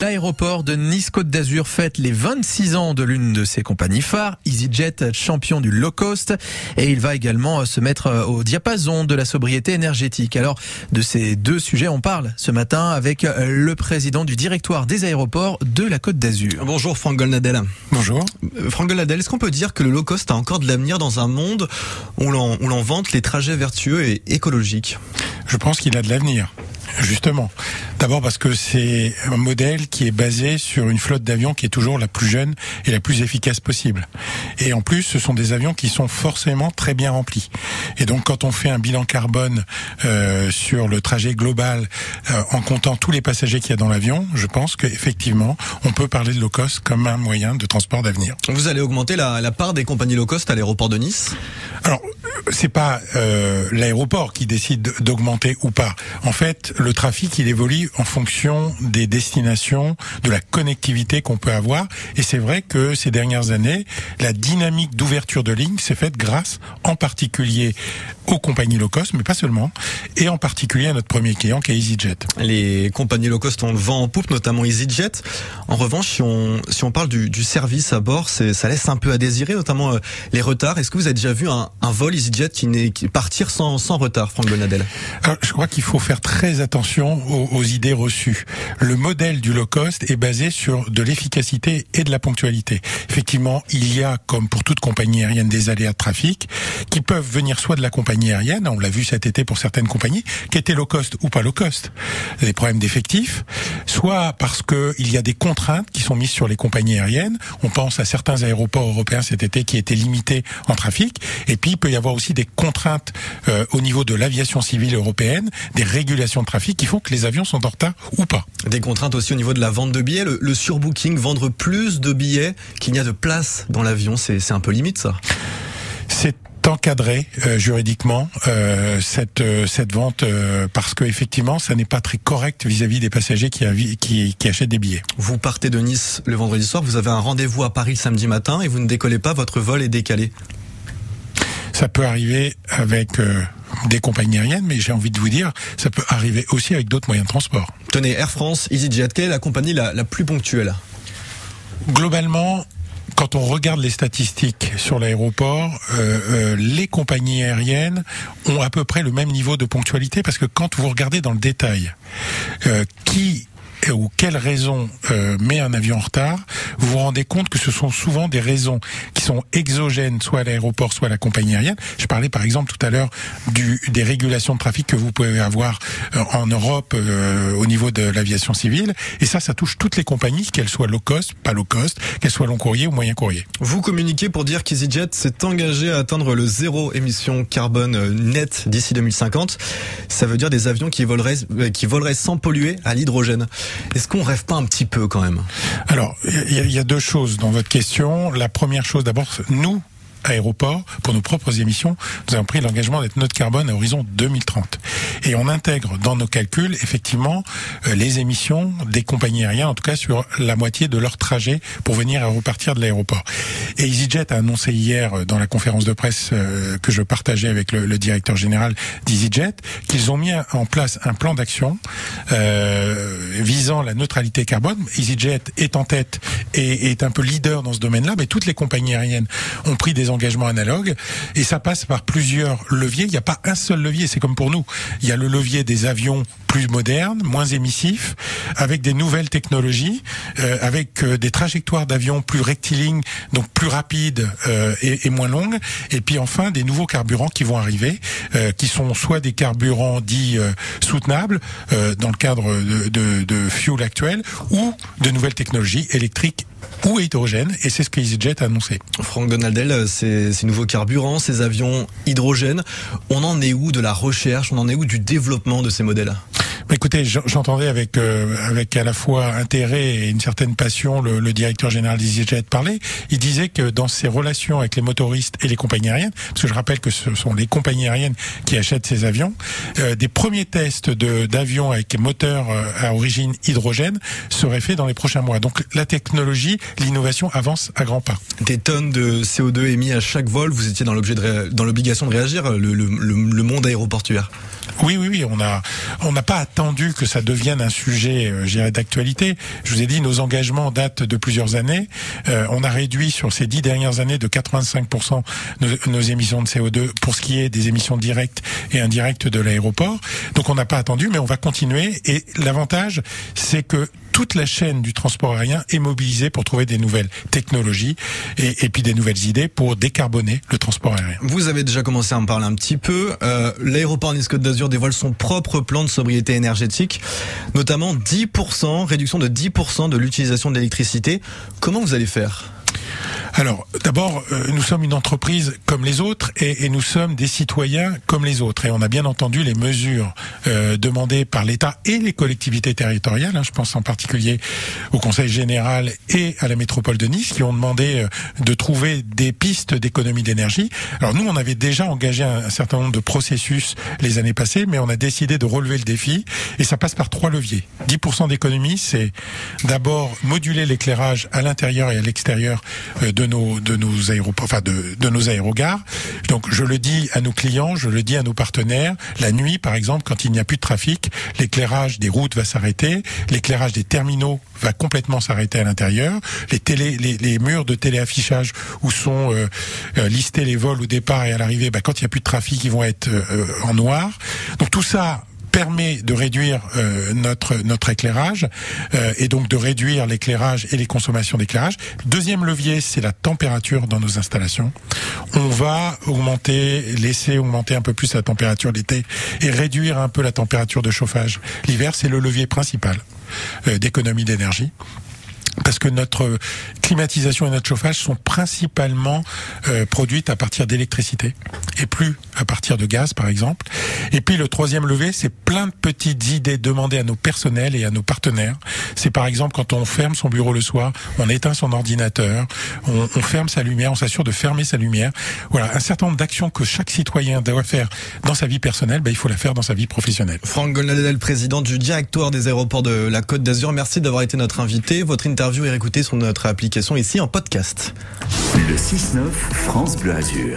L'aéroport de Nice-Côte d'Azur fête les 26 ans de l'une de ses compagnies phares, EasyJet, champion du low cost, et il va également se mettre au diapason de la sobriété énergétique. Alors, de ces deux sujets, on parle ce matin avec le président du directoire des aéroports de la Côte d'Azur. Bonjour Franck Golnadel. Bonjour. Euh, Franck Golnadel, est-ce qu'on peut dire que le low cost a encore de l'avenir dans un monde où l'on vante les trajets vertueux et écologiques? Je pense qu'il a de l'avenir. Justement. D'abord parce que c'est un modèle qui est basé sur une flotte d'avions qui est toujours la plus jeune et la plus efficace possible. Et en plus, ce sont des avions qui sont forcément très bien remplis. Et donc, quand on fait un bilan carbone euh, sur le trajet global, euh, en comptant tous les passagers qu'il y a dans l'avion, je pense qu'effectivement, on peut parler de low cost comme un moyen de transport d'avenir. Vous allez augmenter la, la part des compagnies low cost à l'aéroport de Nice? Alors, c'est pas euh, l'aéroport qui décide d'augmenter ou pas. En fait, le trafic, il évolue en fonction des destinations, de la connectivité qu'on peut avoir. Et c'est vrai que ces dernières années, la dynamique d'ouverture de lignes s'est faite grâce, en particulier, aux compagnies low cost, mais pas seulement, et en particulier à notre premier client qui est EasyJet. Les compagnies low cost ont le vent en poupe, notamment EasyJet. En revanche, si on, si on parle du, du service à bord, ça laisse un peu à désirer, notamment euh, les retards. Est-ce que vous avez déjà vu un, un vol EasyJet qui n'est partir sans, sans retard, Franck Bonadel Je crois qu'il faut faire très attention aux, aux, idées reçues. Le modèle du low cost est basé sur de l'efficacité et de la ponctualité. Effectivement, il y a, comme pour toute compagnie aérienne, des aléas de trafic qui peuvent venir soit de la compagnie aérienne, on l'a vu cet été pour certaines compagnies, qui étaient low cost ou pas low cost, des problèmes d'effectifs, soit parce qu'il y a des contraintes qui sont mises sur les compagnies aériennes. On pense à certains aéroports européens cet été qui étaient limités en trafic, et puis il peut y avoir aussi des contraintes euh, au niveau de l'aviation civile européenne, des régulations de trafic qui font que les avions sont en retard ou pas. Des contraintes aussi au niveau de la vente de billets, le, le surbooking, vendre plus de billets qu'il n'y a de place dans l'avion, c'est un peu limite ça. C'est encadré euh, juridiquement euh, cette euh, cette vente parce que effectivement ça n'est pas très correct vis-à-vis des passagers qui, qui, qui achètent des billets. Vous partez de Nice le vendredi soir, vous avez un rendez-vous à Paris le samedi matin et vous ne décollez pas, votre vol est décalé. Ça peut arriver avec euh, des compagnies aériennes, mais j'ai envie de vous dire, ça peut arriver aussi avec d'autres moyens de transport. Tenez, Air France, EasyJet, quelle est la compagnie la, la plus ponctuelle? Globalement, quand on regarde les statistiques sur l'aéroport, euh, euh, les compagnies aériennes ont à peu près le même niveau de ponctualité parce que quand vous regardez dans le détail euh, qui ou quelle raison euh, met un avion en retard, vous vous rendez compte que ce sont souvent des raisons qui sont exogènes, soit à l'aéroport, soit à la compagnie aérienne. Je parlais par exemple tout à l'heure du des régulations de trafic que vous pouvez avoir euh, en Europe euh, au niveau de l'aviation civile, et ça, ça touche toutes les compagnies, qu'elles soient low cost, pas low cost, qu'elles soient long courrier ou moyen courrier. Vous communiquez pour dire qu'EasyJet s'est engagé à atteindre le zéro émission carbone net d'ici 2050. Ça veut dire des avions qui voleraient, qui voleraient sans polluer à l'hydrogène. Est-ce qu'on rêve pas un petit peu quand même? Alors, il y, y, a deux choses dans votre question. La première chose, d'abord, nous, aéroport, pour nos propres émissions, nous avons pris l'engagement d'être neutre carbone à horizon 2030. Et on intègre dans nos calculs, effectivement, euh, les émissions des compagnies aériennes, en tout cas sur la moitié de leur trajet pour venir et repartir de l'aéroport. Et EasyJet a annoncé hier, euh, dans la conférence de presse euh, que je partageais avec le, le directeur général d'EasyJet, qu'ils ont mis en place un plan d'action euh, visant la neutralité carbone. EasyJet est en tête et est un peu leader dans ce domaine-là, mais toutes les compagnies aériennes ont pris des engagements analogues et ça passe par plusieurs leviers. Il n'y a pas un seul levier, c'est comme pour nous. Il y a le levier des avions plus modernes, moins émissifs, avec des nouvelles technologies, euh, avec euh, des trajectoires d'avions plus rectilignes, donc plus rapides euh, et, moins longues, et puis enfin des nouveaux carburants qui vont arriver, qui sont soit des carburants dits soutenables dans le cadre de, de, de fuel actuel, ou de nouvelles technologies électriques ou hydrogène, et c'est ce que EasyJet a annoncé. Franck Donaldel, ces, ces, nouveaux carburants, ces avions hydrogène, on en est où de la recherche, on en est où du développement de ces modèles? Bah, écoutez, j'entendais avec euh, avec à la fois intérêt et une certaine passion le, le directeur général d'EasyJet parler. Il disait que dans ses relations avec les motoristes et les compagnies aériennes, parce que je rappelle que ce sont les compagnies aériennes qui achètent ces avions, euh, des premiers tests d'avions avec moteur euh, à origine hydrogène seraient faits dans les prochains mois. Donc la technologie, l'innovation avance à grands pas. Des tonnes de CO2 émis à chaque vol. Vous étiez dans l'objet dans l'obligation de réagir, le, le, le monde aéroportuaire. Oui, oui, oui. On a on n'a pas attendu que ça devienne un sujet, euh, d'actualité. Je vous ai dit, nos engagements datent de plusieurs années. Euh, on a réduit sur ces dix dernières années de 85% nos, nos émissions de CO2 pour ce qui est des émissions directes et indirectes de l'aéroport. Donc on n'a pas attendu, mais on va continuer. Et l'avantage, c'est que toute la chaîne du transport aérien est mobilisée pour trouver des nouvelles technologies et, puis des nouvelles idées pour décarboner le transport aérien. Vous avez déjà commencé à en parler un petit peu. Euh, L'aéroport Nice-Côte d'Azur dévoile son propre plan de sobriété énergétique, notamment 10%, réduction de 10% de l'utilisation de l'électricité. Comment vous allez faire? Alors, d'abord, euh, nous sommes une entreprise comme les autres et, et, nous sommes des citoyens comme les autres. Et on a bien entendu les mesures euh, demandées par l'État et les collectivités territoriales. Hein, je pense en particulier au Conseil général et à la métropole de Nice qui ont demandé euh, de trouver des pistes d'économie d'énergie. Alors nous, on avait déjà engagé un, un, certain nombre de processus les années passées, mais on a décidé de relever le défi et ça passe par trois leviers. 10% d'économie, c'est d'abord moduler l'éclairage à l'intérieur et à l'extérieur euh, de de nos aéroports, enfin de, de nos aérogares. Donc je le dis à nos clients, je le dis à nos partenaires. La nuit, par exemple, quand il n'y a plus de trafic, l'éclairage des routes va s'arrêter, l'éclairage des terminaux va complètement s'arrêter à l'intérieur. Les télé, les, les, murs de téléaffichage où sont euh, euh, listés les vols au départ et à l'arrivée, bah, quand il n'y a plus de trafic, ils vont être euh, en noir. Donc tout ça permet de réduire euh, notre notre éclairage euh, et donc de réduire l'éclairage et les consommations d'éclairage. Deuxième levier, c'est la température dans nos installations. On va augmenter, laisser augmenter un peu plus la température l'été et réduire un peu la température de chauffage l'hiver. C'est le levier principal euh, d'économie d'énergie parce que notre climatisation et notre chauffage sont principalement euh, produites à partir d'électricité et plus à partir de gaz par exemple. Et puis le troisième levier, c'est plein de petites idées demandées à nos personnels et à nos partenaires. C'est par exemple quand on ferme son bureau le soir, on éteint son ordinateur, on, on ferme sa lumière, on s'assure de fermer sa lumière. Voilà, un certain nombre d'actions que chaque citoyen doit faire dans sa vie personnelle, ben, il faut la faire dans sa vie professionnelle. Franck Golnadel, président du directoire des aéroports de la Côte d'Azur, merci d'avoir été notre invité. Votre interview est réécoutée sur notre application ici en podcast. Le 6-9 France Bleu Azur.